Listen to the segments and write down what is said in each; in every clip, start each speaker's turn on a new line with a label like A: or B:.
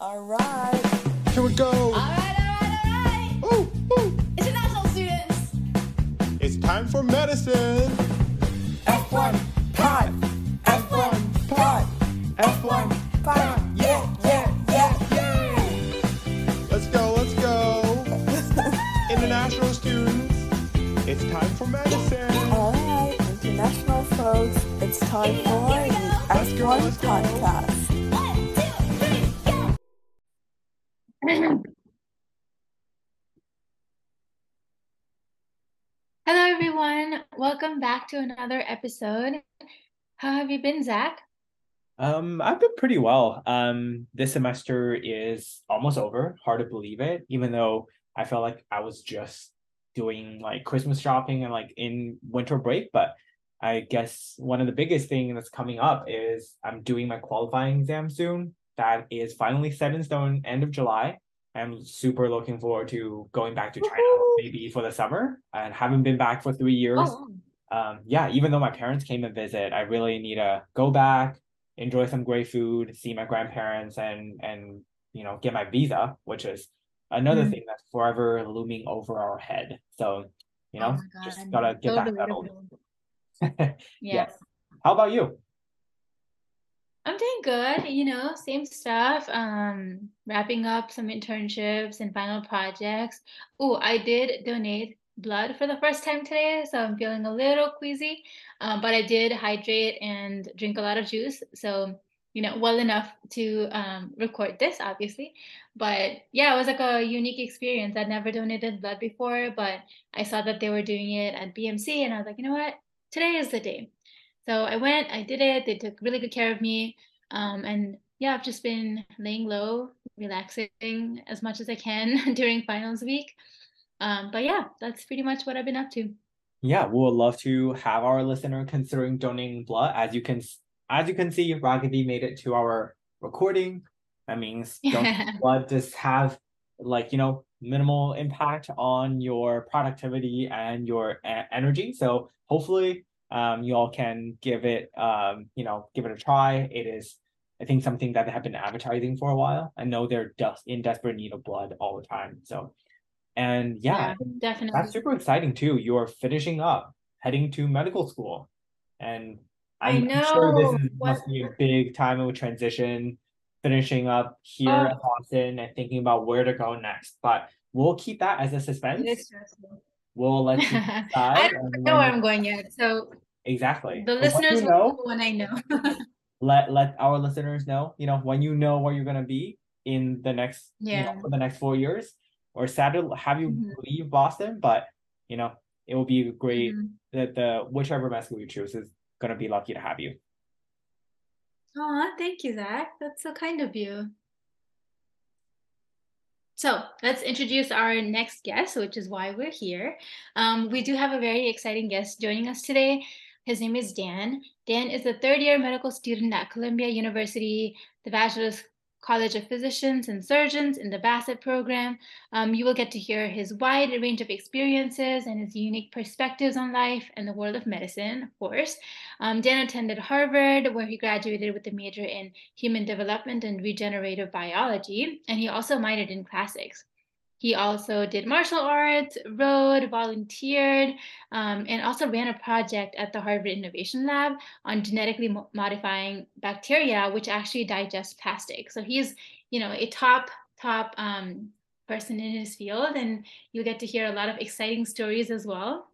A: All right.
B: Here we go.
C: All right, all right, all right.
B: Ooh, ooh.
C: International students.
B: It's time for medicine.
A: F1 pod. F1 pod. F1 pod. Yeah, yeah, yeah, yeah.
B: Let's go, let's go. International students, it's time for medicine.
A: All right, international folks, it's time for the
B: Let's go,
A: F1
B: let's go.
A: podcast.
D: Welcome back to another episode. How have you been, Zach?
E: Um, I've been pretty well. Um, this semester is almost over. Hard to believe it, even though I felt like I was just doing like Christmas shopping and like in winter break. But I guess one of the biggest thing that's coming up is I'm doing my qualifying exam soon. That is finally set in stone, end of July. I'm super looking forward to going back to China,
D: Woohoo!
E: maybe for the summer, and haven't been back for three years
D: Oh,
E: um yeah even though my parents came and visit i really need to go back enjoy some great food see my grandparents and and you know get my visa which is another
D: Mm.
E: thing that's forever looming over our head so you
D: oh
E: know
D: my
E: just gotta get
D: So
E: that settled.
D: Yeah.
E: yes how about you
D: I'm doing good, you know, same stuff. Um, wrapping up some internships and final projects. Oh, I did donate blood for the first time today, so I'm feeling a little queasy. Um, but I did hydrate and drink a lot of juice, so you know, well enough to um, record this, obviously. But yeah, it was like a unique experience. I'd never donated blood before, but I saw that they were doing it at BMC, and I was like, you know what? Today is the day. So I went, I did it. They took really good care of me. Um, and yeah, I've just been laying low, relaxing as much as I can during finals week. Um, but yeah, that's pretty much what I've been up to.
E: yeah we would love to have our listener considering donating blood. As you can as you can see Raghavee made it to our recording. That means blood just have like you know minimal impact on your productivity and your energy. So hopefully um you all can give it um you know give it a try. It is i think something that they have been advertising for a while. I know they're just in desperate need of blood all the time. So and yeah,
D: definitely.
E: that's super exciting too you're finishing up heading to medical school and
D: I
E: i'm I'm sure this is, must be a big time of transition finishing up here
D: Oh.
E: at Boston and thinking about where to go next. But we'll keep that as a suspense.
D: It is stressful.
E: We'll let you
D: I don't know where I'm going yet. So
E: exactly.
D: the
E: once
D: listeners
E: you
D: will
E: know,
D: know when I know.
E: let let our listeners know. You know when you know where you're gonna be in the next you know,
D: Yeah.
E: for the next four years. Or sad to have you
D: Mhm.
E: leave Boston, but you know it will be great
D: Mhm.
E: that the whichever school you choose is gonna be lucky to have you.
D: Aw, thank you, Zach. That's so kind of you. So let's introduce our next guest, which is why we're here. Um, we do have a very exciting guest joining us today. His name is Dan. Dan is a third year medical student at Columbia University, the Bachelor's College of Physicians and Surgeons in the Bassett program. Um, you will get to hear his wide range of experiences and his unique perspectives on life and the world of medicine, of course. Um, Dan attended Harvard, where he graduated with a major in human development and regenerative biology, and he also minored in classics. He also did martial arts, rode, volunteered, um, and also ran a project at the Harvard Innovation Lab on genetically mo- modifying bacteria, which actually digest plastic. So he's, you know, a top top um, person in his field, and you'll get to hear a lot of exciting stories as well.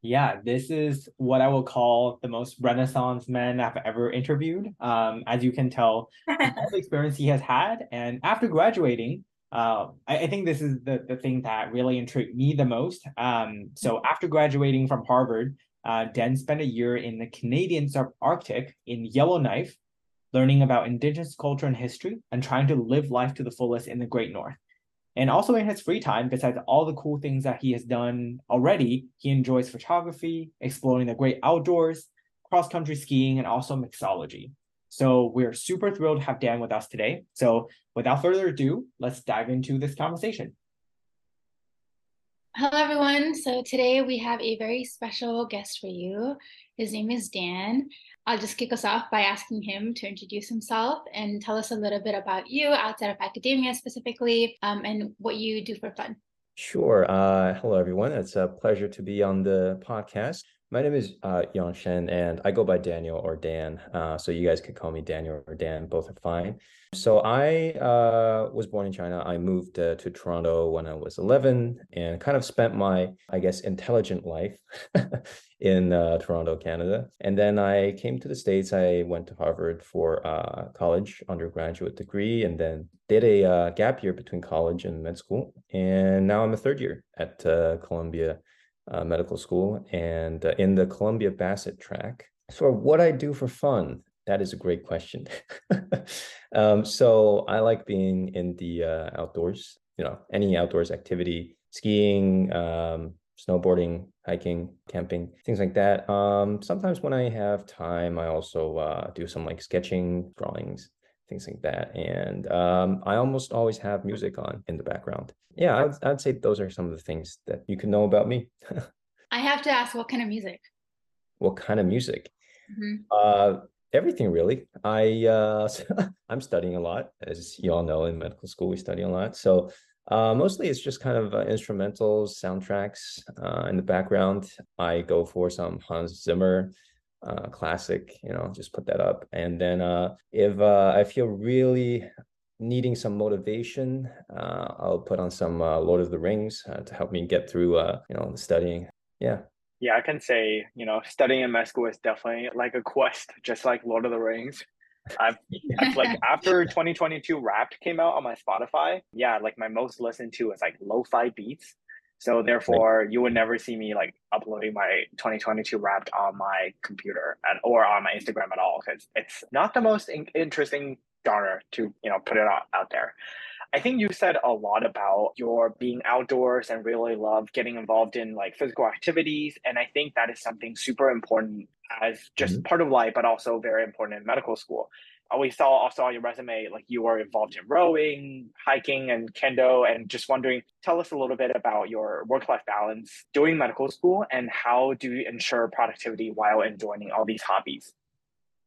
E: Yeah, this is what I will call the most Renaissance man I've ever interviewed. Um, as you can tell, all the experience he has had, and after graduating, uh, I, I think this is the, the thing that really intrigued me the most. Um, so after graduating from Harvard, uh, Dan spent a year in the Canadian subarctic in Yellowknife, learning about Indigenous culture and history, and trying to live life to the fullest in the Great North. And also in his free time, besides all the cool things that he has done already, he enjoys photography, exploring the great outdoors, cross country skiing, and also mixology. So we're super thrilled to have Dan with us today. So without further ado, let's dive into this conversation.
D: Hello, everyone. So today we have a very special guest for you. His name is Dan. I'll just kick us off by asking him to introduce himself and tell us a little bit about you outside of academia specifically um, and what you do for fun.
F: Sure. Uh, hello, everyone. It's a pleasure to be on the podcast. My name is uh, Shen, and I go by Daniel or Dan. Uh, so you guys could call me Daniel or Dan. Both are fine. So I uh, was born in China. I moved uh, to Toronto when I was 11 and kind of spent my, I guess, intelligent life in uh, Toronto, Canada. And then I came to the States. I went to Harvard for uh, college, undergraduate degree, and then did a uh, gap year between college and med school. And now I'm a third year at Columbia uh, Medical School and uh, in the Columbia Bassett track. So, what I do for fun, that is a great question. um, so I like being in the uh, outdoors, you know, any outdoors activity, skiing, um, snowboarding, hiking, camping, things like that. Um, sometimes when I have time, I also uh, do some like sketching, drawings, things like that. And um, I almost always have music on in the background. Yeah, I'd, I'd say those are some of the things that you can know about me.
D: I have to ask what kind of music?
F: what kind of music?
D: Mhm.
F: Uh, everything really. I uh, I'm studying a lot, as you all know. In medical school, we study a lot. So uh, mostly it's just kind of uh, instrumentals, soundtracks uh, in the background. I go for some Hans Zimmer uh, classic, you know, just put that up. And then uh, if uh, I feel really needing some motivation, uh, I'll put on some uh, Lord of the Rings uh, to help me get through, uh, you know, the studying. Yeah.
B: Yeah, I can say, you know, studying in med school is definitely like a quest, just like Lord of the Rings. I've, I've like after 2022 Wrapped came out on my Spotify, yeah, like my most listened to is like lo-fi beats. So therefore, you would never see me like uploading my 2022 Wrapped on my computer and or on my Instagram at all because it's not the most in- interesting genre to you know put it out, out there. I think you said a lot about your being outdoors and really love getting involved in like physical activities. And I think that is something super important as just mm-hmm. part of life, but also very important in medical school. Uh, We saw also on your resume, like you were involved in rowing, hiking, and kendo. And just wondering, tell us a little bit about your work life balance during medical school and how do you ensure productivity while enjoying all these hobbies?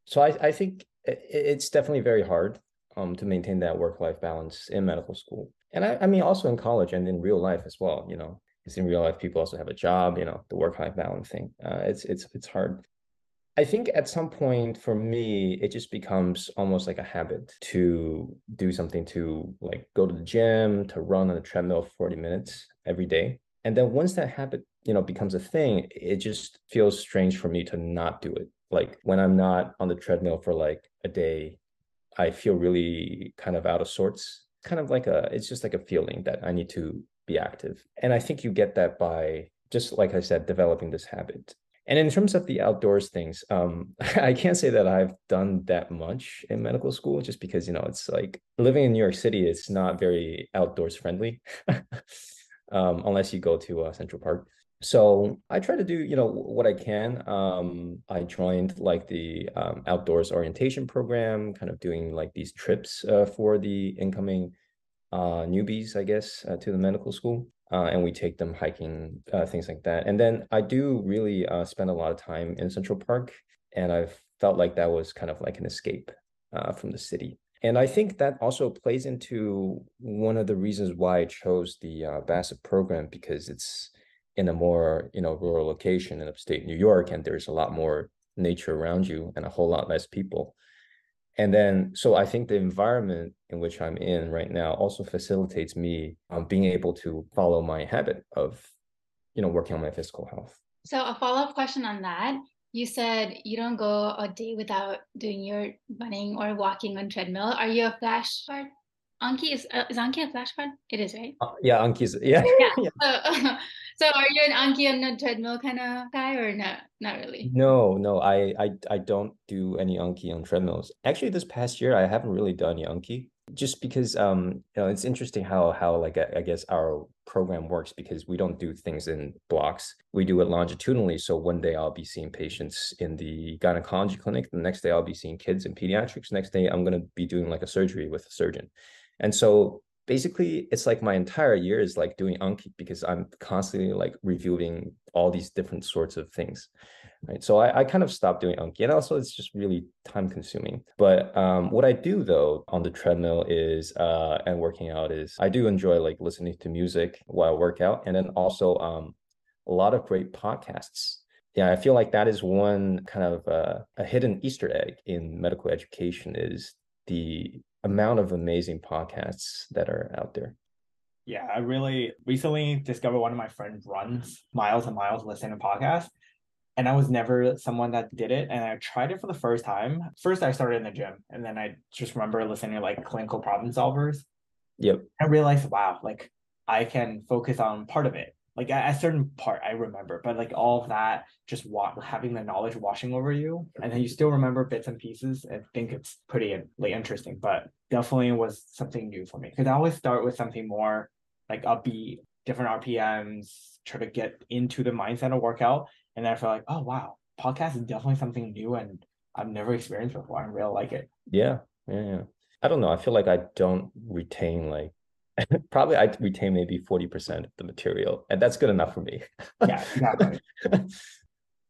F: So I, I think it's definitely very hard um, to maintain that work-life balance in medical school. And I, I mean, also in college and in real life as well, you know, because in real life, people also have a job, you know, the work-life balance thing. Uh, it's, it's, it's hard. I think at some point for me, it just becomes almost like a habit to do something to like go to the gym, to run on a treadmill for 40 minutes every day. And then once that habit, you know, becomes a thing, it just feels strange for me to not do it. Like when I'm not on the treadmill for like a day, I feel really kind of out of sorts. Kind of like a, it's just like a feeling that I need to be active. And I think you get that by just like I said, developing this habit. And in terms of the outdoors things, um, I can't say that I've done that much in medical school just because, you know, it's like living in New York City, it's not very outdoors friendly um, unless you go to uh, Central Park. So I try to do, you know, what I can. Um, I joined like the um, outdoors orientation program, kind of doing like these trips uh, for the incoming uh, newbies, I guess, uh, to the medical school. Uh, and we take them hiking, uh, things like that. And then I do really uh, spend a lot of time in Central Park, and I've felt like that was kind of like an escape uh, from the city. And I think that also plays into one of the reasons why I chose the uh, Bassett program because it's in a more you know rural location in upstate New York, and there's a lot more nature around you and a whole lot less people. And then, so I think the environment in which I'm in right now also facilitates me um, being able to follow my habit of, you know, working on my physical health.
D: So a follow-up question on that. You said you don't go a day without doing your running or walking on treadmill. Are you a flash card? Anki is uh, is Anki a flash card? It is, right?
F: Uh, yeah, Anki's, yeah,
D: Yeah. So, so are you an Anki on a treadmill kind of guy or not? Not really.
F: No, no, I, I, I don't do any Anki on treadmills. Actually, this past year, I haven't really done Anki just because, um, you know, it's interesting how, how like, I, I guess our program works because we don't do things in blocks. We do it longitudinally. So one day I'll be seeing patients in the gynecology clinic. The next day I'll be seeing kids in pediatrics. Next day I'm going to be doing like a surgery with a surgeon. And so basically it's like my entire year is like doing Anki because I'm constantly like reviewing all these different sorts of things. Right. So I, I kind of stopped doing Anki and also it's just really time consuming. But um, what I do though on the treadmill is uh, and working out is I do enjoy like listening to music while I work out and then also um, a lot of great podcasts. Yeah, I feel like that is one kind of uh, a hidden Easter egg in medical education is the amount of amazing podcasts that are out there.
E: Yeah, I really recently discovered one of my friends runs miles and miles listening to podcasts. And I was never someone that did it. And I tried it for the first time. First, I started in the gym. And then I just remember listening to like clinical problem solvers.
F: Yep.
E: I realized, wow, like I can focus on part of it. Like a, a certain part I remember, but like all of that, just wa- having the knowledge washing over you, and then you still remember bits and pieces. and think it's pretty like interesting, but definitely was something new for me because I always start with something more like upbeat, different RPMs, try to get into the mindset of workout, and then I feel like, oh wow, podcast is definitely something new and I've never experienced before. I really like it.
F: Yeah. Yeah. Yeah. I don't know. I feel like I don't retain like probably I retain maybe 40% of the material, and that's good enough for me.
E: Yeah, exactly.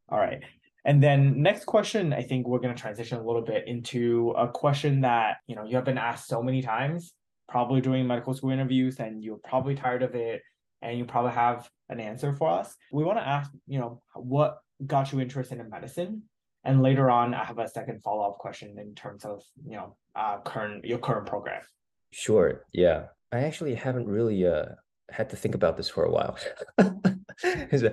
E: All right. And then next question, I think we're going to transition a little bit into a question that, you know, you have been asked so many times, probably during medical school interviews, and you're probably tired of it, and you probably have an answer for us. We want to ask, you know, what got you interested in medicine? And later on, I have a second follow-up question in terms of, you know, uh, current your current program.
F: Sure. Yeah. I actually haven't really uh had to think about this for a while. uh,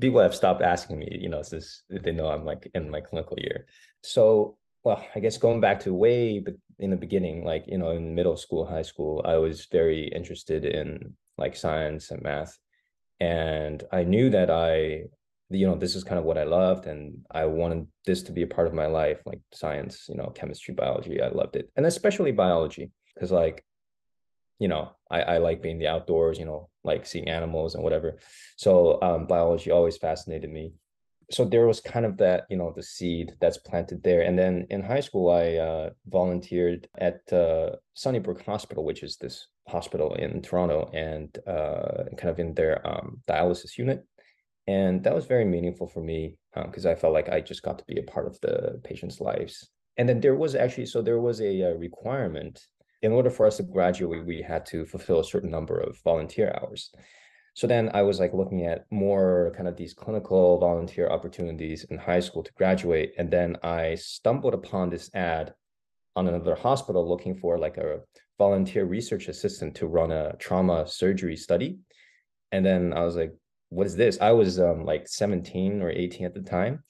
F: People have stopped asking me, you know, since they know I'm like in my clinical year. So, well, I guess going back to way in the beginning, like, you know, in middle school, high school, I was very interested in like science and math. And I knew that I, you know, this is kind of what I loved and I wanted this to be a part of my life, like science, you know, chemistry, biology. I loved it. And especially biology, because like you know, I, I like being the outdoors, you know, like seeing animals and whatever. So um, biology always fascinated me. So there was kind of that, you know, the seed that's planted there. And then in high school, I uh, volunteered at uh, Sunnybrook Hospital, which is this hospital in Toronto, and uh, kind of in their um, dialysis unit. And that was very meaningful for me because I felt like I just got to be a part of the patients' lives. And then there was actually, so there was a, uh requirement in order for us to graduate, we had to fulfill a certain number of volunteer hours. So then I was like looking at more kind of these clinical volunteer opportunities in high school to graduate. And then I stumbled upon this ad on another hospital looking for like a volunteer research assistant to run a trauma surgery study. And then I was like, what is this? I was um, like 17 or 18 at the time.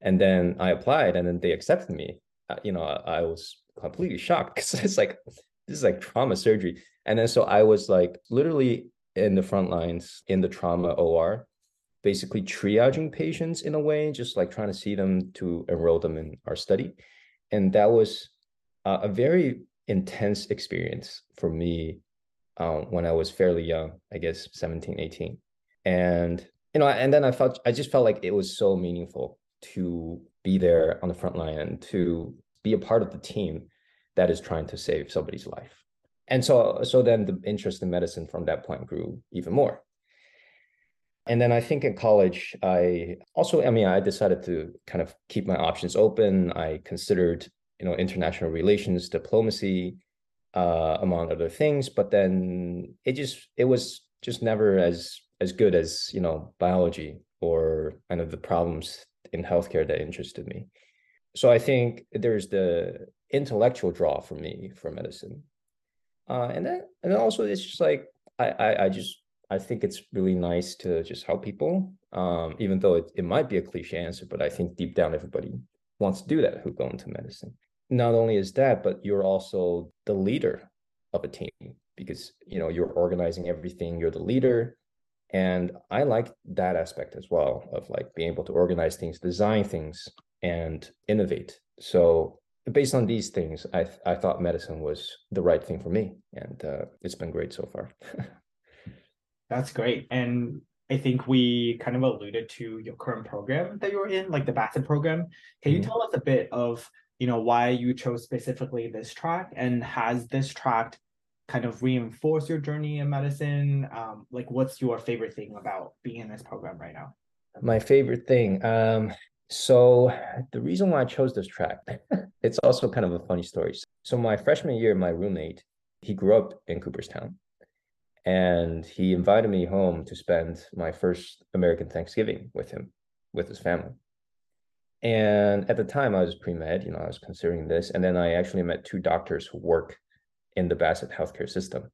F: And then I applied and then they accepted me. Uh, you know, I, I was completely shocked because it's like, this is like trauma surgery. And then so I was like literally in the front lines in the trauma OR, basically triaging patients in a way, just like trying to see them to enroll them in our study. And that was uh, a very intense experience for me um, when I was fairly young, I guess 17, 18. And, you know, and then I felt, I just felt like it was so meaningful to be there on the front line and to be a part of the team that is trying to save somebody's life. And so so then the interest in medicine from that point grew even more. And then I think in college, I also, I mean, I decided to kind of keep my options open. I considered, you know, international relations, diplomacy, uh, among other things. But then it just, it was just never as as good as, you know, biology or kind of the problems in healthcare that interested me. So I think there's the intellectual draw for me for medicine. Uh, and then and then also it's just like I, I I just I think it's really nice to just help people. Um, even though it, it might be a cliche answer, but I think deep down everybody wants to do that who go into medicine. Not only is that, but you're also the leader of a team because you know you're organizing everything, you're the leader. And I like that aspect as well of like being able to organize things, design things, and innovate. So based on these things, I I thought medicine was the right thing for me, and uh, it's been great so far.
E: That's great. And I think we kind of alluded to your current program that you're in, like the Bassett program. Can you
F: Mhm.
E: tell us a bit of, you know, why you chose specifically this track and has this track kind of reinforced your journey in medicine? Um, like, what's your favorite thing about being in this program right now?
F: My favorite thing. Um, so the reason why I chose this track, it's also kind of a funny story. So my freshman year, my roommate, he grew up in Cooperstown, and he invited me home to spend my first American Thanksgiving with him, with his family. And at the time, I was pre med, you know, I was considering this. And then I actually met two doctors who work in the Bassett healthcare system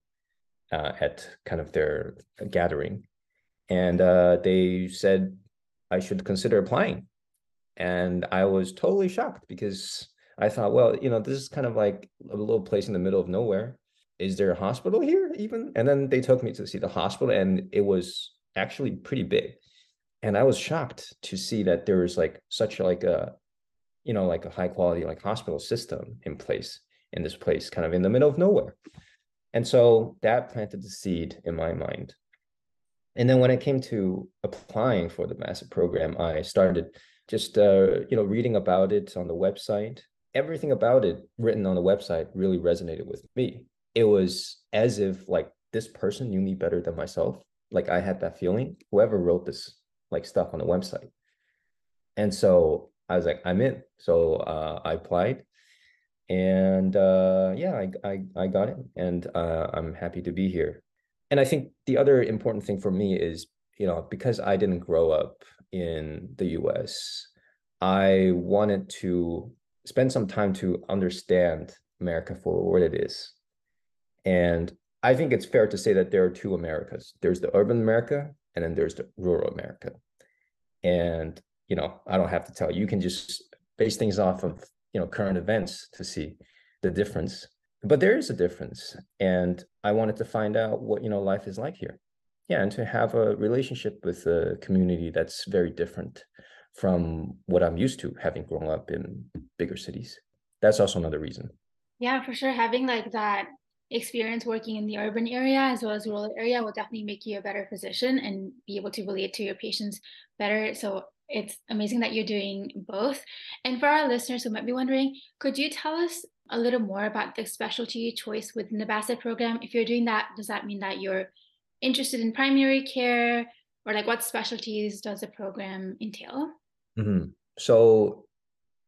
F: uh, at kind of their gathering. And uh, they said I should consider applying. And I was totally shocked because I thought, well, you know, this is kind of like a little place in the middle of nowhere. Is there a hospital here even? And then they took me to see the hospital, and it was actually pretty big and I was shocked to see that there was like such like a, you know, like a high quality like hospital system in place in this place, kind of in the middle of nowhere. And so that planted the seed in my mind. And then when it came to applying for the Bassett program, I started just uh, you know reading about it on the website. Everything about it written on the website really resonated with me. It was as if like this person knew me better than myself. Like I had that feeling. Whoever wrote this like stuff on the website. And so I was like, I'm in. So uh, I applied, and uh, yeah, I, I I got it, and uh, I'm happy to be here. And I think the other important thing for me is, you know, because I didn't grow up in the U.S., I wanted to spend some time to understand America for what it is. And I think it's fair to say that there are two Americas. There's the urban America and then there's the rural America. And you know, I don't have to tell you, you can just base things off of you know current events to see the difference. But there is a difference, and I wanted to find out what you know life is like here. Yeah, and to have a relationship with a community that's very different from what I'm used to having grown up in bigger cities. That's also another reason.
D: Yeah, for sure. Having like that experience working in the urban area as well as rural area will definitely make you a better physician and be able to relate to your patients better. So it's amazing that you're doing both. And for our listeners who might be wondering, could you tell us a little more about the specialty choice within the Bassett program? If you're doing that, does that mean that you're interested in primary care or like what specialties does the program entail?
F: Mm-hmm. So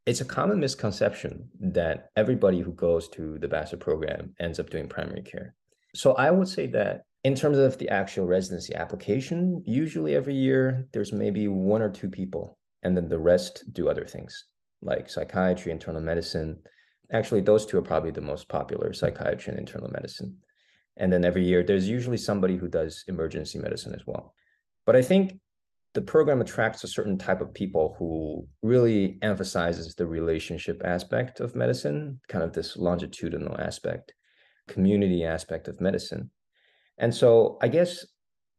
F: it's a common misconception that everybody who goes to the Bassett program ends up doing primary care. So I would say that in terms of the actual residency application, usually every year there's maybe one or two people, and then the rest do other things like psychiatry, internal medicine. Actually, those two are probably the most popular psychiatry and internal medicine. And then every year there's usually somebody who does emergency medicine as well. But I think the program attracts a certain type of people who really emphasizes the relationship aspect of medicine, kind of this longitudinal aspect, community aspect of medicine. And so I guess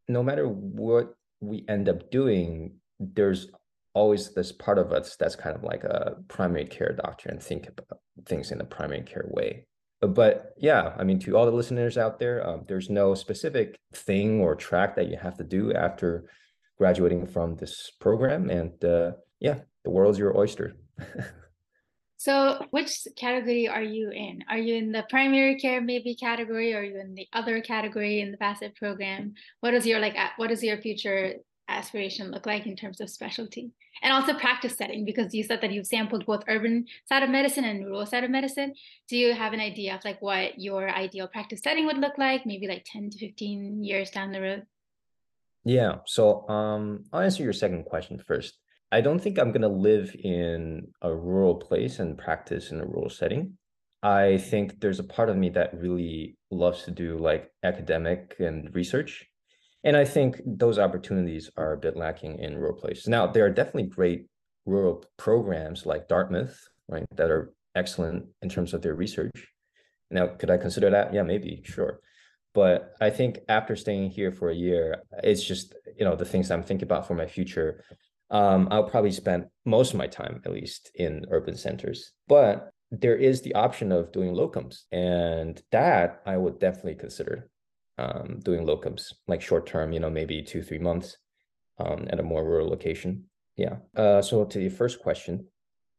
F: no matter what we end up doing, there's always this part of us that's kind of like a primary care doctor and think about things in a primary care way. But yeah, I mean, to all the listeners out there, um, there's no specific thing or track that you have to do after graduating from this program. And uh, yeah, the world's your oyster.
D: So, which category are you in? Are you in the primary care maybe category? Or are you in the other category in the Bassett program? What is your like? What is your future aspiration look like in terms of specialty and also practice setting? Because you said that you've sampled both urban side of medicine and rural side of medicine. Do you have an idea of like what your ideal practice setting would look like? Maybe like ten to fifteen years down the road.
F: Yeah. So um, I'll answer your second question first. I don't think I'm going to live in a rural place and practice in a rural setting. I think there's a part of me that really loves to do like academic and research. And I think those opportunities are a bit lacking in rural places. Now, there are definitely great rural programs like Dartmouth, right, that are excellent in terms of their research. Now, could I consider that? Yeah, maybe, sure. But I think after staying here for a year, it's just, you know, the things I'm thinking about for my future. Um, I'll probably spend most of my time, at least, in urban centers. But there is the option of doing locums. And that I would definitely consider um, doing locums, like short term, you know, maybe two, three months um, at a more rural location. Yeah. Uh, so to your first question,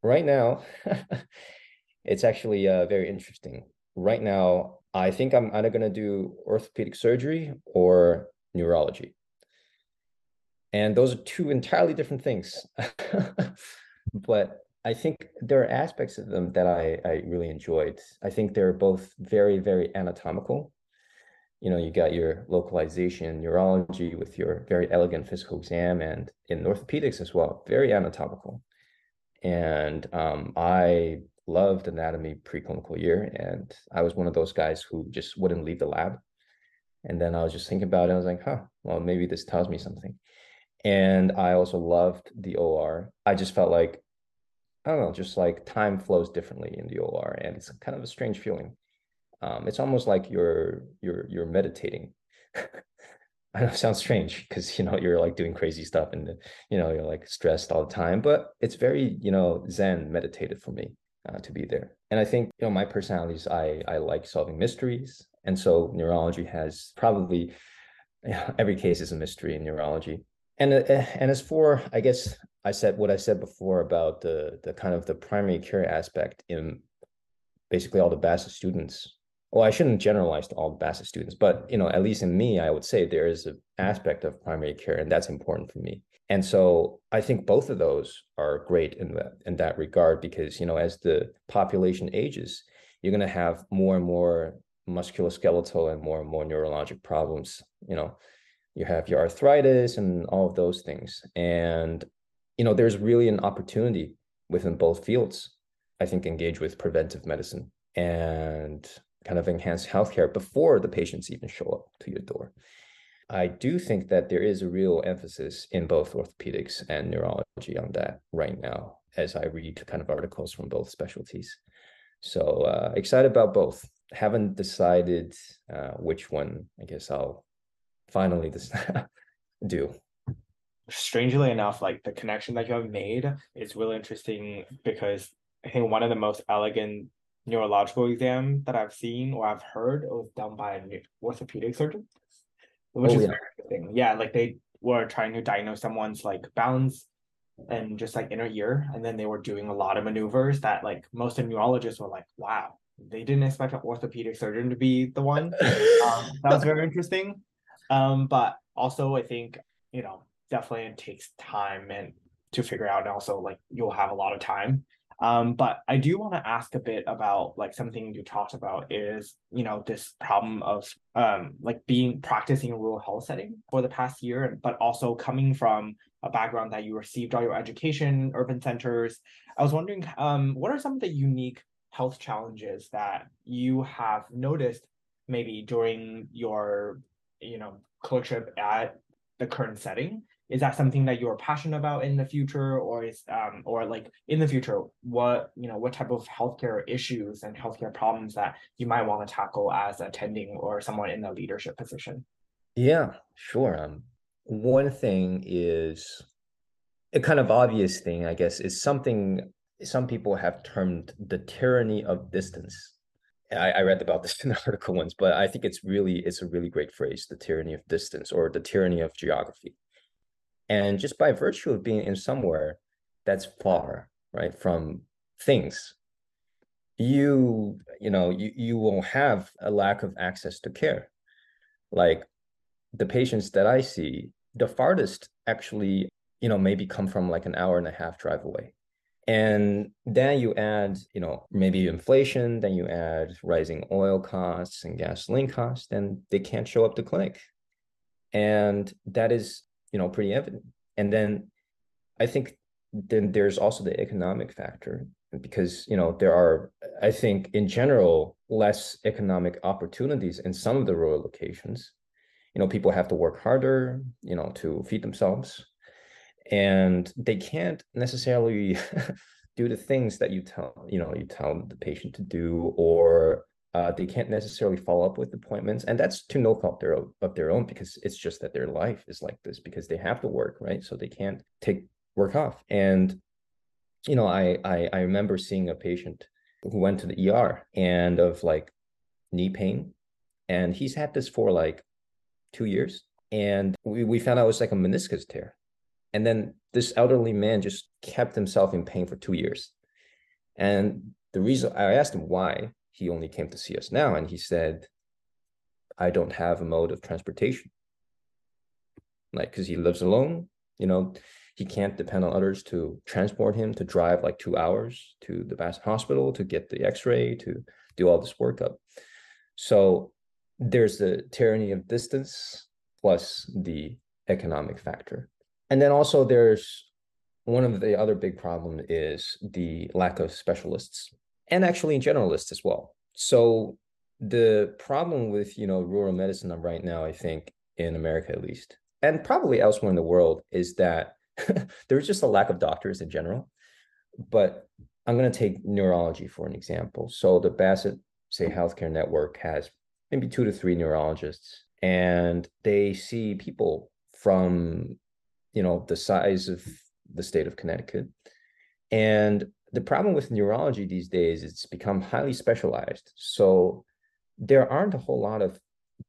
F: right now, it's actually uh, very interesting. Right now, I think I'm either gonna do orthopedic surgery or neurology. And those are two entirely different things. But I think there are aspects of them that I, I really enjoyed. I think they're both very, very anatomical. You know, you got your localization neurology with your very elegant physical exam, and in orthopedics as well, very anatomical. And um, I loved anatomy preclinical year, and I was one of those guys who just wouldn't leave the lab. And then I was just thinking about it. I was like, huh, well, maybe this tells me something. And I also loved the OR. I just felt like, I don't know, just like time flows differently in the OR, and it's kind of a strange feeling. Um, it's almost like you're you're you're meditating. I know it sounds strange because you know you're like doing crazy stuff and you know you're like stressed all the time, but it's very you know Zen meditative for me uh, to be there. And I think you know my personality is I I like solving mysteries, and so neurology has probably yeah, every case is a mystery in neurology. And uh, and as for I guess I said what I said before about the the kind of the primary care aspect in basically all the Bassett students. Well, I shouldn't generalize to all the Bassett students, but you know, at least in me, I would say there is an aspect of primary care, and that's important for me. And so I think both of those are great in that in that regard because you know, as the population ages, you're going to have more and more musculoskeletal and more and more neurologic problems. You know, you have your arthritis and all of those things, and you know, there's really an opportunity within both fields. I think engage with preventive medicine and kind of enhance healthcare before the patients even show up to your door. I do think that there is a real emphasis in both orthopedics and neurology on that right now, as I read kind of articles from both specialties. So uh, excited about both. Haven't decided uh, which one. I guess I'll finally decide do.
E: strangely enough, like the connection that you have made is really interesting because I think one of the most elegant neurological exam that I've seen or I've heard was done by an orthopedic surgeon, which
F: Oh,
E: is
F: yeah.
E: very interesting. Yeah, like they were trying to diagnose someone's like balance and just like inner ear, and then they were doing a lot of maneuvers that like most of neurologists were like, wow, they didn't expect an orthopedic surgeon to be the one. um, that was very interesting. Um, but also I think, you know, definitely it takes time and to figure out and also like you'll have a lot of time. Um, but I do want to ask a bit about like something you talked about is, you know, this problem of um like being practicing in rural health setting for the past year, but also coming from a background that you received all your education urban centers. I was wondering, um, what are some of the unique health challenges that you have noticed maybe during your you know clerkship at the current setting is that something that you're passionate about in the future or is um or like in the future what you know what type of healthcare issues and healthcare problems that you might want to tackle as attending or someone in a leadership position
F: Yeah, sure. Um, one thing is a kind of obvious thing, I guess, is something some people have termed the tyranny of distance. I, I read about this in an article once, but I think it's really it's a really great phrase, the tyranny of distance or the tyranny of geography. And just by virtue of being in somewhere that's far, right, from things, you you know you you will have a lack of access to care. Like the patients that I see, the farthest actually, you know, maybe come from like an hour and a half drive away. And then you add, you know, maybe inflation, then you add rising oil costs and gasoline costs, then they can't show up to clinic. And that is, you know, pretty evident. And then I think then there's also the economic factor because, you know, there are, I think in general, less economic opportunities in some of the rural locations you know people have to work harder you know to feed themselves and they can't necessarily do the things that you tell you know you tell the patient to do or uh, they can't necessarily follow up with appointments and that's to no fault their, of their own because it's just that their life is like this because they have to work right so they can't take work off and you know i i, I remember seeing a patient who went to the er and of like knee pain and he's had this for like two years. And we, we found out it was like a meniscus tear. And then this elderly man just kept himself in pain for two years. And the reason I asked him why, he only came to see us now and he said i don't have a mode of transportation. Like because he lives alone you know he can't depend on others to transport him to drive like two hours to the best hospital to get the x-ray to do all this workup. So there's the tyranny of distance plus the economic factor. And then also there's one of the other big problem is the lack of specialists and actually in generalists as well. So the problem with you know rural medicine right now i think in america at least and probably elsewhere in the world is that there's just a lack of doctors in general. But i'm going to take neurology for an example. So the bassett say healthcare network has maybe two to three neurologists and they see people from you know the size of the state of connecticut. And the problem with neurology these days it's become highly specialized. So there aren't a whole lot of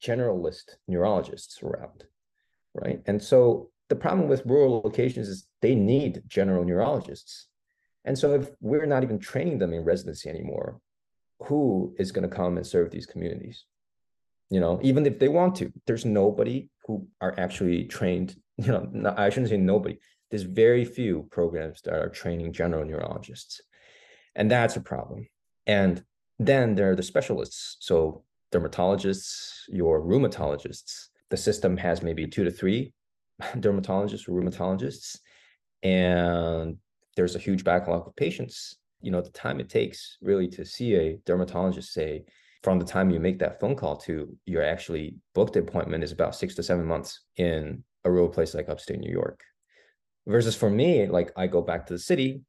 F: generalist neurologists around right? And so the problem with rural locations is they need general neurologists. And so if we're not even training them in residency anymore who is going to come and serve these communities? You know even if they want to there's nobody who are actually trained you know no, i shouldn't say nobody there's very few programs that are training general neurologists and that's a problem. And then there are the specialists so dermatologists your rheumatologists. The system has maybe two to three dermatologists or rheumatologists and there's a huge backlog of patients. You know the time it takes really to see a dermatologist say from the time you make that phone call to your actually booked appointment is about six to seven months in a rural place like upstate new york versus for me like i go back to the city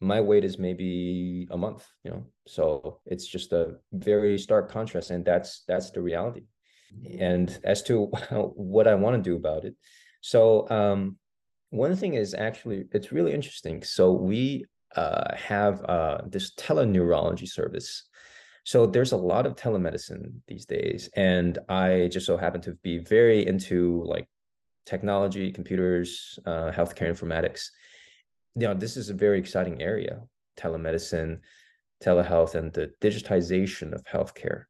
F: my wait is maybe a month you know? So it's just a very stark contrast and that's that's the reality. And as to what i want to do about it so um one thing is actually it's really interesting. So we uh, have uh, this teleneurology service. So there's a lot of telemedicine these days and i just so happen to be very into like technology computers uh, healthcare informatics. You know this is a very exciting area telemedicine telehealth and the digitization of healthcare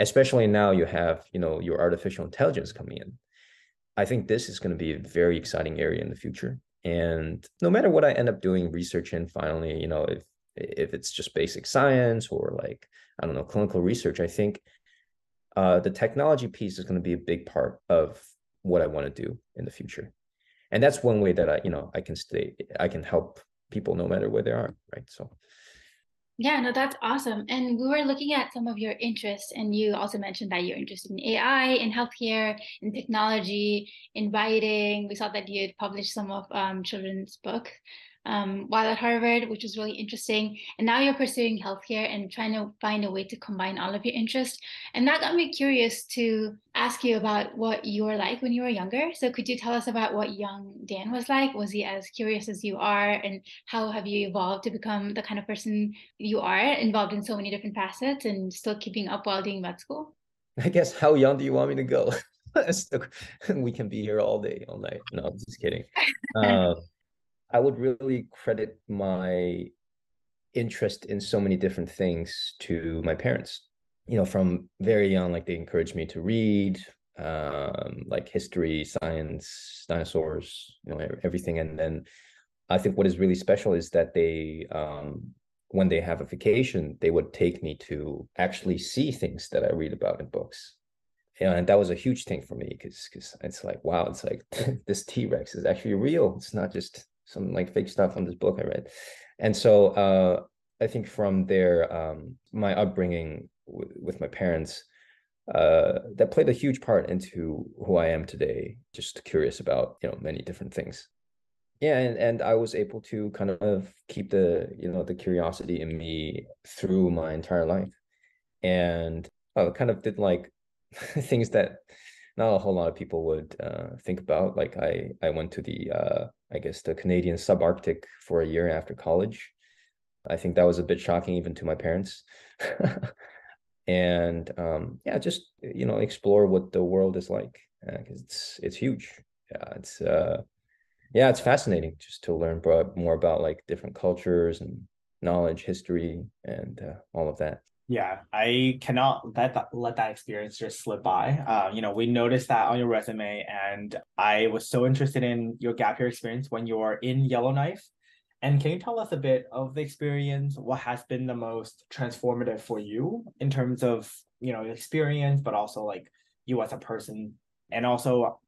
F: especially now you have you know your artificial intelligence coming in. I think this is going to be a very exciting area in the future. And no matter what i end up doing research in finally you know if if it's just basic science or like i don't know clinical research i think uh, the technology piece is going to be a big part of what i want to do in the future and that's one way that i you know i can stay i can help people no matter where they are right so
D: Yeah, no, that's awesome. And we were looking at some of your interests, and you also mentioned that you're interested in AI, in healthcare, in technology, in writing. We saw that you had published some of um, children's book um, while at Harvard, which was really interesting. And now you're pursuing healthcare and trying to find a way to combine all of your interests. And that got me curious to ask you about what you were like when you were younger. So could you tell us about what young Dan was like? Was he as curious as you are? And how have you evolved to become the kind of person you are, involved in so many different facets and still keeping up while doing med school?
F: i guess how young do you want me to go we can be here all day all night no i'm just kidding uh, i would really credit my interest in so many different things to my parents. You know from very young like they encouraged me to read um like history science dinosaurs you know everything. And then i think what is really special is that they um when they have a vacation they would take me to actually see things that i read about in books. And that was a huge thing for me because because it's like wow it's like this t-rex is actually real. It's not just some like fake stuff on this book i read. And so uh i think from there um my upbringing w- with my parents uh that played a huge part into who i am today just curious about you know many different things. Yeah and, and i was able to kind of keep the you know the curiosity in me through my entire life. And i kind of did like things that not a whole lot of people would uh, think about. Like i i went to the uh i guess the canadian subarctic for a year after college. I think that was a bit shocking even to my parents. And um yeah just you know explore what the world is like because it's it's huge. Yeah it's uh yeah it's fascinating just to learn more about like different cultures and knowledge history and uh, all of that
E: Yeah, I cannot let that let that experience just slip by. Uh, you know, we noticed that on your resume, and I was so interested in your gap year experience when you were in Yellowknife. And can you tell us a bit of the experience? What has been the most transformative for you in terms of you know experience, but also like you as a person, and also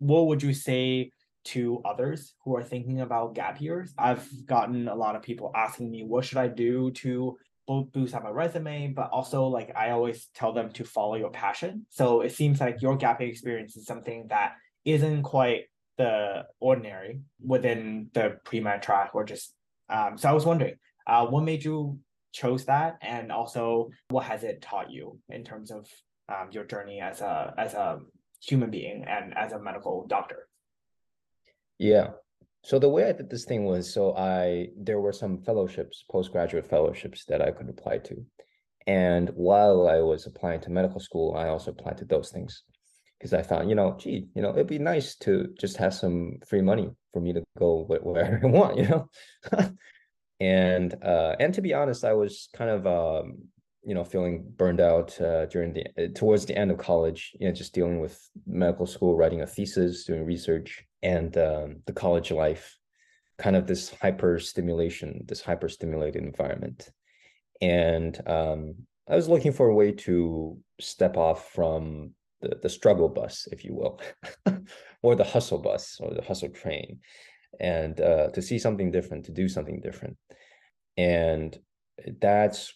E: what would you say to others who are thinking about gap years? I've gotten a lot of people asking me, what should I do to boost on my resume, but also like I always tell them to follow your passion. So it seems like your gap experience is something that isn't quite the ordinary within the pre-med track or just um so I was wondering uh what made you chose that and also what has it taught you in terms of um, your journey as a as a human being and as a medical doctor
F: Yeah. So the way I did this thing was so I there were some fellowships, postgraduate fellowships that I could apply to. And while I was applying to medical school, I also applied to those things because I found, you know, gee, you know, it'd be nice to just have some free money for me to go wh- wherever I want, you know. And uh and to be honest, I was kind of um you know feeling burned out uh, during the towards the end of college, you know, just dealing with medical school, writing a thesis, doing research, and um, the college life, kind of this hyper stimulation, this hyper stimulated environment. And um, I was looking for a way to step off from the, the struggle bus, if you will, or the hustle bus or the hustle train, and uh, to see something different, to do something different. And that's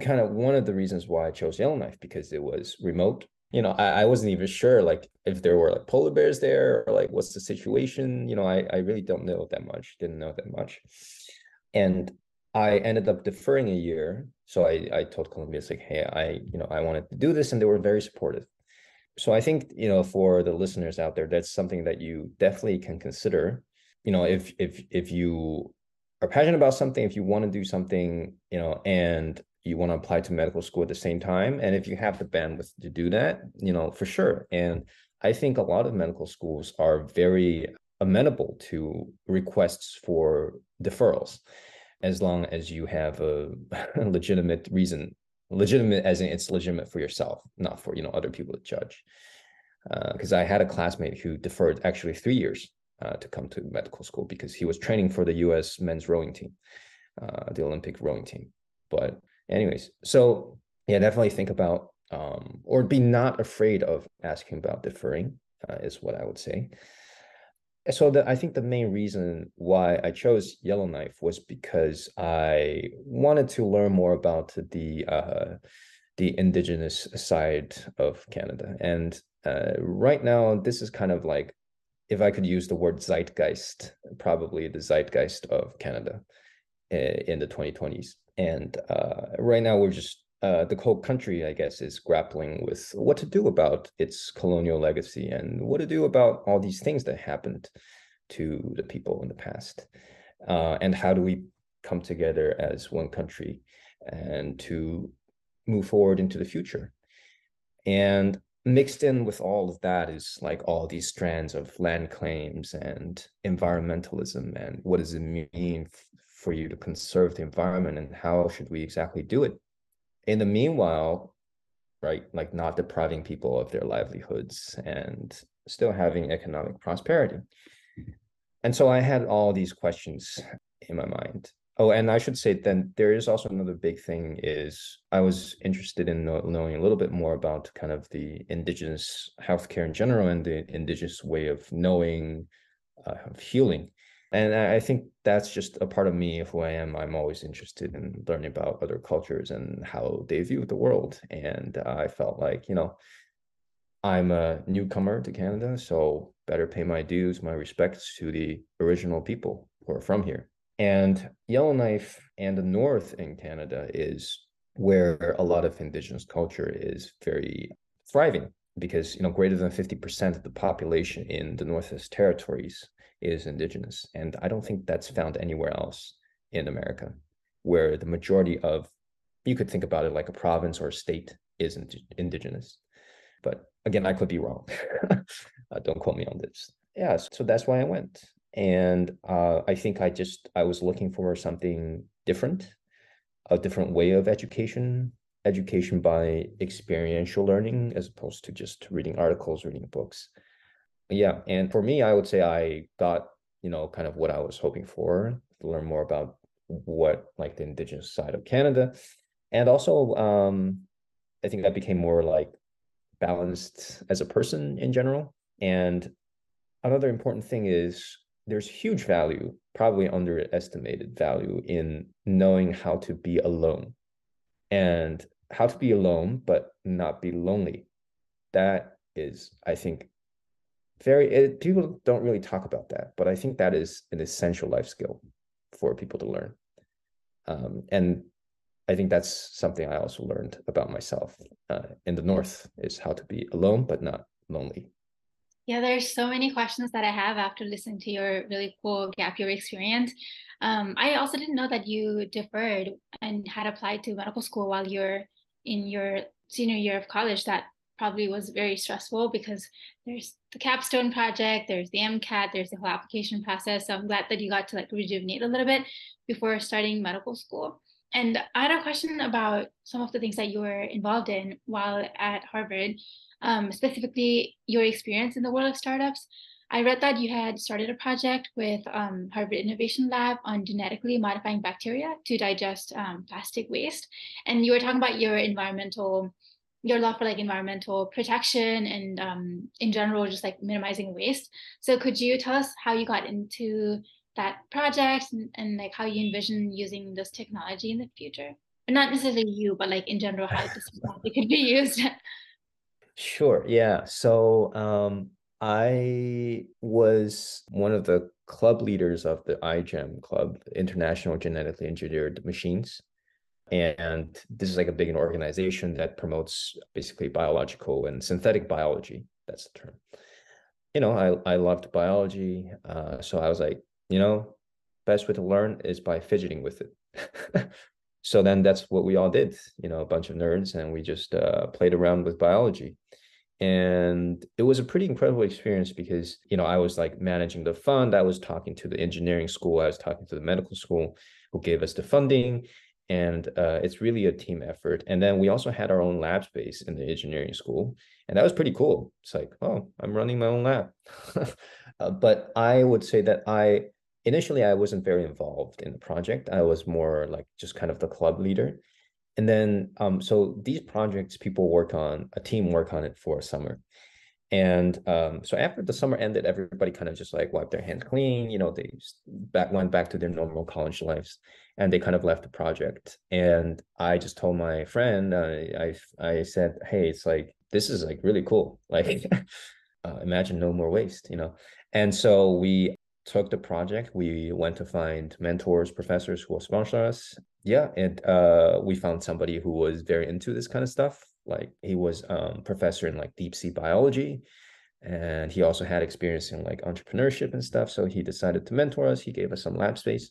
F: kind of one of the reasons why I chose Yellowknife because it was remote. You know, I, I wasn't even sure like if there were like polar bears there or like what's the situation. You know, I, I really don't know that much, didn't know that much. And I ended up deferring a year. So I, I told Columbia, like, hey, I, you know, I wanted to do this and they were very supportive. So I think, you know, for the listeners out there, that's something that you definitely can consider. You know, if if if you are passionate about something, if you want to do something, you know, and you want to apply to medical school at the same time, and if you have the bandwidth to do that, you know, for sure. And I think a lot of medical schools are very amenable to requests for deferrals as long as you have a legitimate reason legitimate as in it's legitimate for yourself not for you know other people to judge because uh, i had a classmate who deferred actually three years uh, to come to medical school because he was training for the us men's rowing team uh, the olympic rowing team but anyways so yeah definitely think about um, or be not afraid of asking about deferring uh, is what i would say so the, I think the main reason why I chose Yellowknife was because I wanted to learn more about the uh, the indigenous side of Canada, and uh, right now this is kind of like if I could use the word zeitgeist, probably the zeitgeist of Canada uh, in the 2020s. And uh, right now we're just uh, the whole country, I guess, is grappling with what to do about its colonial legacy and what to do about all these things that happened to the people in the past. Uh, and how do we come together as one country and to move forward into the future? And mixed in with all of that is like all these strands of land claims and environmentalism and what does it mean for you to conserve the environment and how should we exactly do it in the meanwhile, right, like not depriving people of their livelihoods and still having economic prosperity. And so I had all these questions in my mind. Oh, and I should say then there is also another big thing is I was interested in knowing a little bit more about kind of the indigenous healthcare in general and the indigenous way of knowing uh, of healing and I think that's just a part of me of who I am. I'm always interested in learning about other cultures and how they view the world. And uh, I felt like, you know, I'm a newcomer to Canada, so better pay my dues, my respects to the original people who are from here. And Yellowknife and the North in Canada is where a lot of Indigenous culture is very thriving because, you know, greater than 50% of the population in the Northwest Territories is indigenous. And I don't think that's found anywhere else in America, where the majority of, you could think about it like a province or a state is indigenous. But again, I could be wrong. uh, don't quote me on this. Yeah, so that's why I went. And uh, I think I just, I was looking for something different, a different way of education, education by experiential learning as opposed to just reading articles, reading books. Yeah, and for me, I would say I got you know kind of what I was hoping for to learn more about what like the indigenous side of Canada, and also um, I think I became more like balanced as a person in general. And another important thing is there's huge value, probably underestimated value in knowing how to be alone and how to be alone but not be lonely. That is, I think, very it, people don't really talk about that, but I think that is an essential life skill for people to learn. Um, and I think that's something I also learned about myself uh, in the North is how to be alone but not lonely.
D: Yeah, there's so many questions that I have after listening to your really cool gap year experience. Um, I also didn't know that you deferred and had applied to medical school while you're in your senior year of college. That probably was very stressful because there's the capstone project, there's the MCAT, there's the whole application process. So I'm glad that you got to like rejuvenate a little bit before starting medical school. And I had a question about some of the things that you were involved in while at Harvard, um, specifically your experience in the world of startups. I read that you had started a project with um, Harvard Innovation Lab on genetically modifying bacteria to digest um, plastic waste. And you were talking about your environmental, your love for like environmental protection and um, in general, just like minimizing waste. So could you tell us how you got into that project and, and like how you envision using this technology in the future? But not necessarily you, but like in general, how this technology could be used.
F: Sure. Yeah. So um, I was one of the club leaders of the iGEM club, International Genetically Engineered Machines. And this is like a big organization that promotes basically biological and synthetic biology. That's the term. You know, I, I loved biology. Uh, so I was like, you know, best way to learn is by fidgeting with it. so then that's what we all did, you know, a bunch of nerds, and we just uh, played around with biology and it was a pretty incredible experience because you know i was like managing the fund i was talking to the engineering school i was talking to the medical school who gave us the funding and uh, it's really a team effort. And then we also had our own lab space in the engineering school and that was pretty cool. It's like oh i'm running my own lab. Uh, but i would say that i initially i wasn't very involved in the project. I was more like just kind of the club leader. And then, um, so these projects people work on, a team work on it for a summer. And um, so after the summer ended, everybody kind of just like wiped their hands clean. You know, they back went back to their normal college lives, and they kind of left the project. And I just told my friend, uh, I I said, hey, it's like this is like really cool. Like, uh, imagine no more waste. You know. And so we took the project. We went to find mentors, professors who will sponsor us. Yeah, and uh, we found somebody who was very into this kind of stuff. Like he was um, professor in like deep sea biology, and he also had experience in like entrepreneurship and stuff. So he decided to mentor us. He gave us some lab space,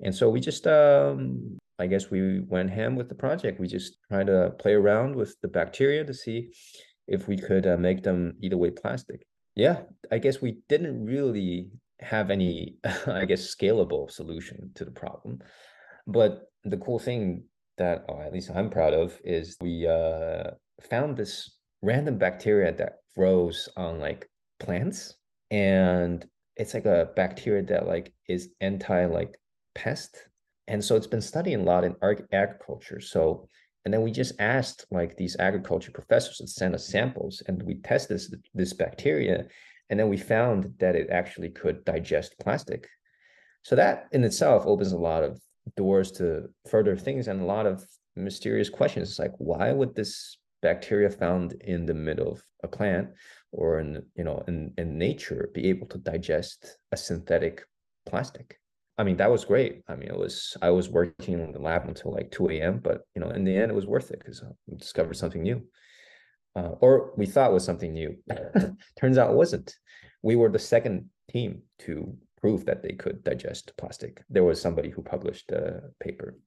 F: and so we just, um, I guess, we went ham with the project. We just tried to play around with the bacteria to see if we could uh, make them eat away plastic. Yeah, I guess we didn't really have any, I guess, scalable solution to the problem. But the cool thing that, or at least I'm proud of, is we uh, found this random bacteria that grows on like plants, and it's like a bacteria that like is anti like pest, and so it's been studied a lot in ag- agriculture. So and then we just asked like these agriculture professors to send us samples and we tested this, this bacteria and then we found that it actually could digest plastic. So that in itself opens a lot of doors to further things and a lot of mysterious questions. It's like, why would this bacteria found in the middle of a plant or in you know in, in nature be able to digest a synthetic plastic? I mean, that was great. I mean, it was I was working in the lab until like 2 a.m. But you know, in the end, it was worth it because I discovered something new uh, or we thought was something new. Turns out it wasn't. We were the second team to prove that they could digest plastic. There was somebody who published a paper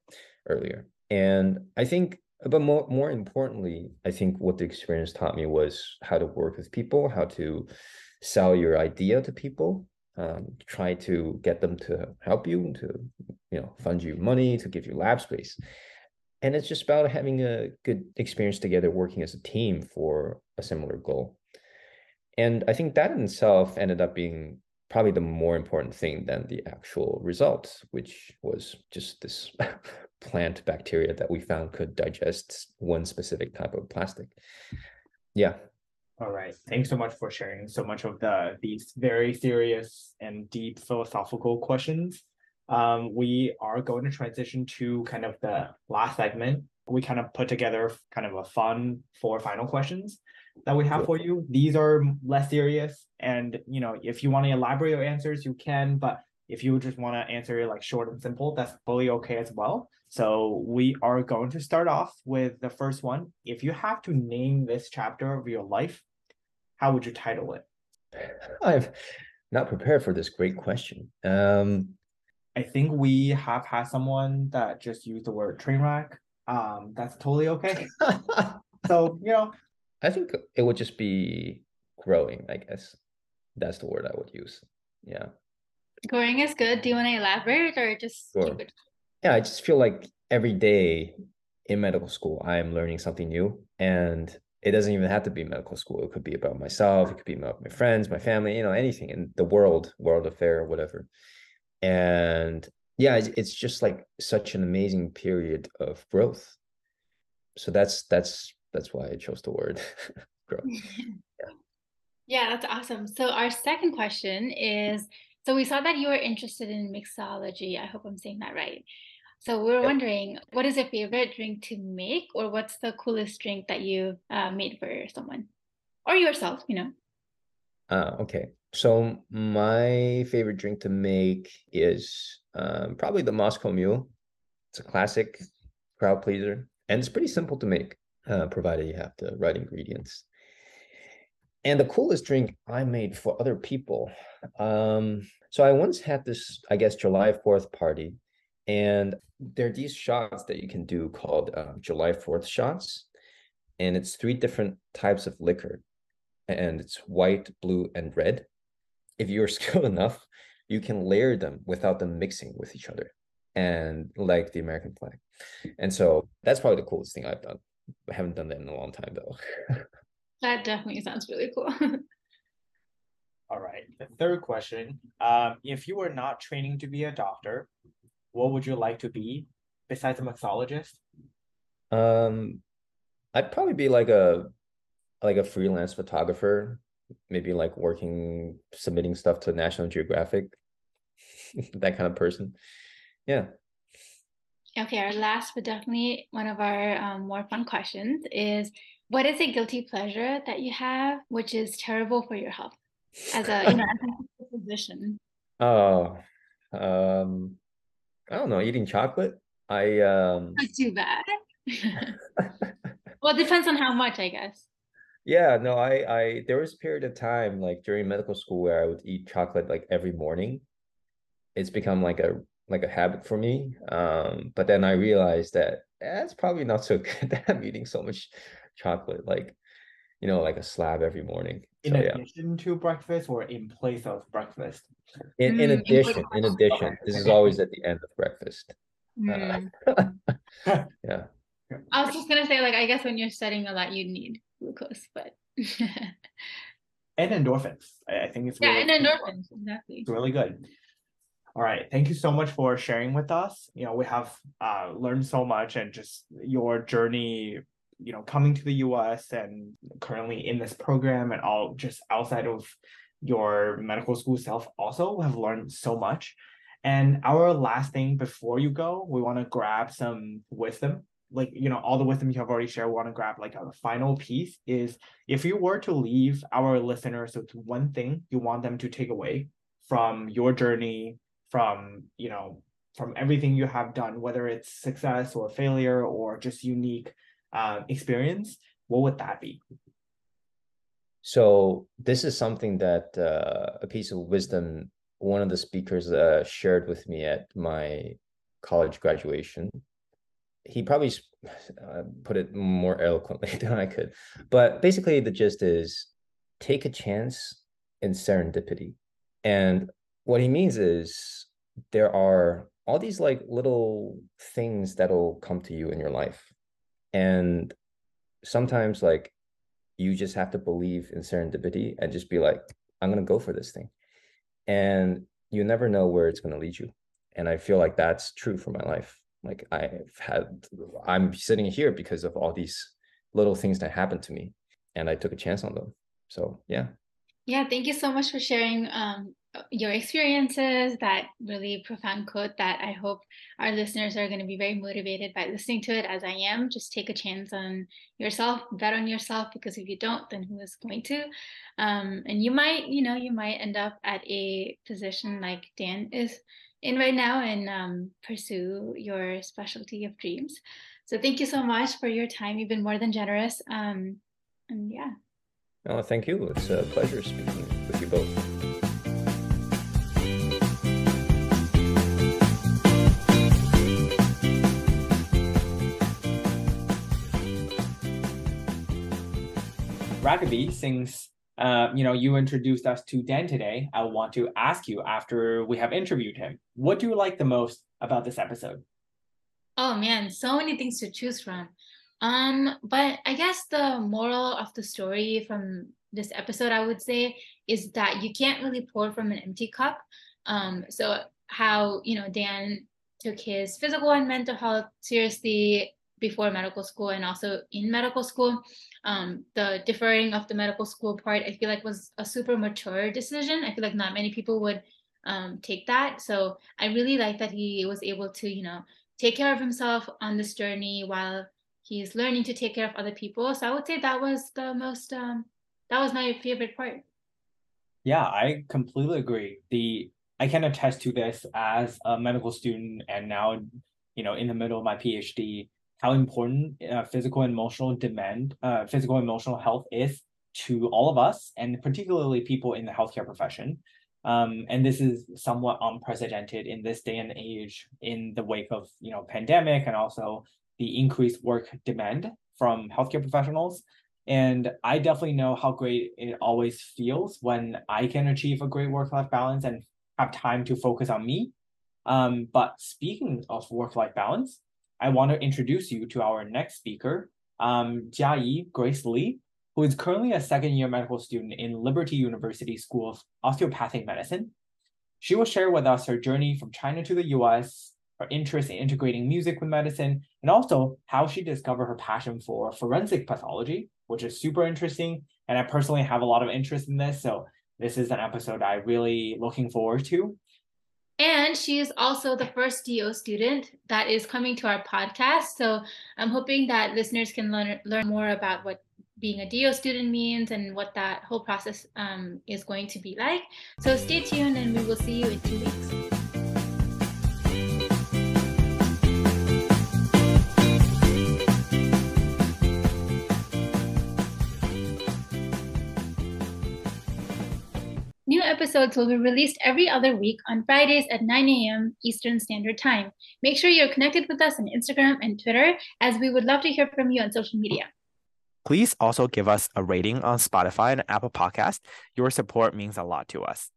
F: earlier. And I think, but more, more importantly, I think what the experience taught me was how to work with people, how to sell your idea to people, um, try to get them to help you, to you know fund you money, to give you lab space. and it's just about having a good experience together, working as a team for a similar goal. And I think that in itself ended up being probably the more important thing than the actual result, which was just this plant bacteria that we found could digest one specific type of plastic. Yeah.
E: All right. Thanks so much for sharing so much of the these very serious and deep philosophical questions. Um, we are going to transition to kind of the last segment. We kind of put together kind of a fun four final questions that we have for you. These are less serious, and you know, if you want to elaborate your answers, you can. But if you just want to answer it like short and simple, that's fully okay as well. So we are going to start off with the first one. If you have to name this chapter of your life, how would you title it?
F: I've not prepared for this great question. Um,
E: I think we have had someone that just used the word train wreck. Um, that's totally okay. So, you know,
F: I think it would just be growing, I guess. That's the word I would use. Yeah.
D: Growing is good. Do you want to elaborate or just
F: Sure.
D: keep it?
F: Yeah, I just feel like every day in medical school, I am learning something new. And it doesn't even have to be medical school. It could be about myself, it could be about my friends, my family, you know, anything in the world, world affair, whatever. And yeah, it's, it's just like such an amazing period of growth. So that's that's that's why I chose the word growth.
D: Yeah, that's awesome. So our second question is, so we saw that you were interested in mixology. I hope I'm saying that right. So we are
F: Yep.
D: wondering, what is your favorite drink to make, or what's the coolest drink that you uh, made for someone or yourself, you know?
F: Uh, okay. So my favorite drink to make is um, probably the Moscow Mule. It's a classic crowd pleaser, and it's pretty simple to make, uh, provided you have the right ingredients. And the coolest drink I made for other people. Um, so I once had this, I guess, July 4th party, and there are these shots that you can do called uh, July 4th shots. And it's three different types of liquor and it's white, blue, and red. If you're skilled enough, you can layer them without them mixing with each other, and like the American flag. And so that's probably the coolest thing I've done. I haven't done that in a long time though.
D: That definitely sounds really cool.
E: all right. The third question. Um, if you were not training to be a doctor, what would you like to be besides a mixologist?
F: Um, I'd probably be like a like a freelance photographer, maybe like working submitting stuff to National Geographic, that kind of person. Yeah.
D: Okay, our last but definitely one of our um, more fun questions is what is a guilty pleasure that you have which is terrible for your health as a you know as a physician?
F: Oh, um, I don't know, eating chocolate. I um
D: Not too bad. Well, it depends on how much, I guess.
F: yeah, no, I I there was a period of time like during medical school where I would eat chocolate like every morning. It's become like a like a habit for me. Um, but then I realized that that's probably not so good that I'm eating so much chocolate, like you know, like a slab every morning.
E: In
F: So yeah.
E: addition to breakfast or in place of breakfast?
F: In in
D: Mm,
F: addition, in
D: breakfast.
F: addition, this is always at the end of breakfast.
D: Mm.
F: Yeah.
D: I was just gonna say, like, I guess when you're studying a lot, you need glucose, but
E: And endorphins. I, I think it's
D: yeah,
E: really
D: and endorphins, exactly.
E: It's really good. All right. Thank you so much for sharing with us. You know, we have uh, learned so much and just your journey, you know, coming to the US and currently in this program and all just outside of your medical school self also have learned so much. And our last thing before you go, we want to grab some wisdom. Like, you know, all the wisdom you have already shared, we want to grab like a final piece is if you were to leave our listeners with one thing you want them to take away from your journey from you know from everything you have done whether it's success or failure or just unique uh, experience what would that be
F: So this is something that uh, a piece of wisdom one of the speakers uh, shared with me at my college graduation. He probably uh, put it more eloquently than I could, but basically the gist is take a chance in serendipity. And what he means is there are all these like little things that'll come to you in your life. And sometimes like you just have to believe in serendipity and just be like, I'm gonna go for this thing. And you never know where it's gonna lead you. And I feel like that's true for my life. Like I've had I'm sitting here because of all these little things that happened to me and I took a chance on them. So yeah.
D: Yeah, thank you so much for sharing um, your experiences, that really profound quote that I hope our listeners are going to be very motivated by listening to it as I am. Just take a chance on yourself, bet on yourself, because if you don't, then who is going to? Um, and you might, you know, you might end up at a position like Dan is in right now and um, pursue your specialty of dreams. So thank you so much for your time. You've been more than generous. Um, and yeah.
F: Oh, thank you. It's a pleasure speaking with you both.
E: Raghavee, since uh, you know you introduced us to Dan today, I want to ask you after we have interviewed him, what do you like the most about this episode?
D: Oh man, so many things to choose from. Um, but I guess the moral of the story from this episode, I would say, is that you can't really pour from an empty cup. Um, so how you know Dan took his physical and mental health seriously before medical school and also in medical school. Um, the deferring of the medical school part, I feel like was a super mature decision. I feel like not many people would um, take that. So I really like that he was able to, you know, take care of himself on this journey while he's learning to take care of other people. So I would say that was the most, um, that was my favorite part.
E: Yeah, I completely agree. The I can attest to this as a medical student and now, you know, in the middle of my PhD, how important uh, physical and emotional demand, uh, physical and emotional health is to all of us, and particularly people in the healthcare profession. Um, and this is somewhat unprecedented in this day and age in the wake of you know pandemic and also the increased work demand from healthcare professionals. And I definitely know how great it always feels when I can achieve a great work life balance and have time to focus on me. Um, but speaking of work life balance, I want to introduce you to our next speaker, um, Jiayi Grace Lee, who is currently a second year medical student in Liberty University School of Osteopathic Medicine. She will share with us her journey from China to the US, her interest in integrating music with medicine, and also how she discovered her passion for forensic pathology, which is super interesting. And I personally have a lot of interest in this. So this is an episode I really looking forward to.
D: And she is also the first DO student that is coming to our podcast. So I'm hoping that listeners can learn learn more about what being a DO student means and what that whole process um, is going to be like. So stay tuned and we will see you in two weeks. Episodes will be released every other week on Fridays at 9 a.m. Eastern Standard Time. Make sure you're connected with us on Instagram and Twitter, as we would love to hear from you on social media.
G: Please also give us a rating on Spotify and Apple Podcast. Your support means a lot to us.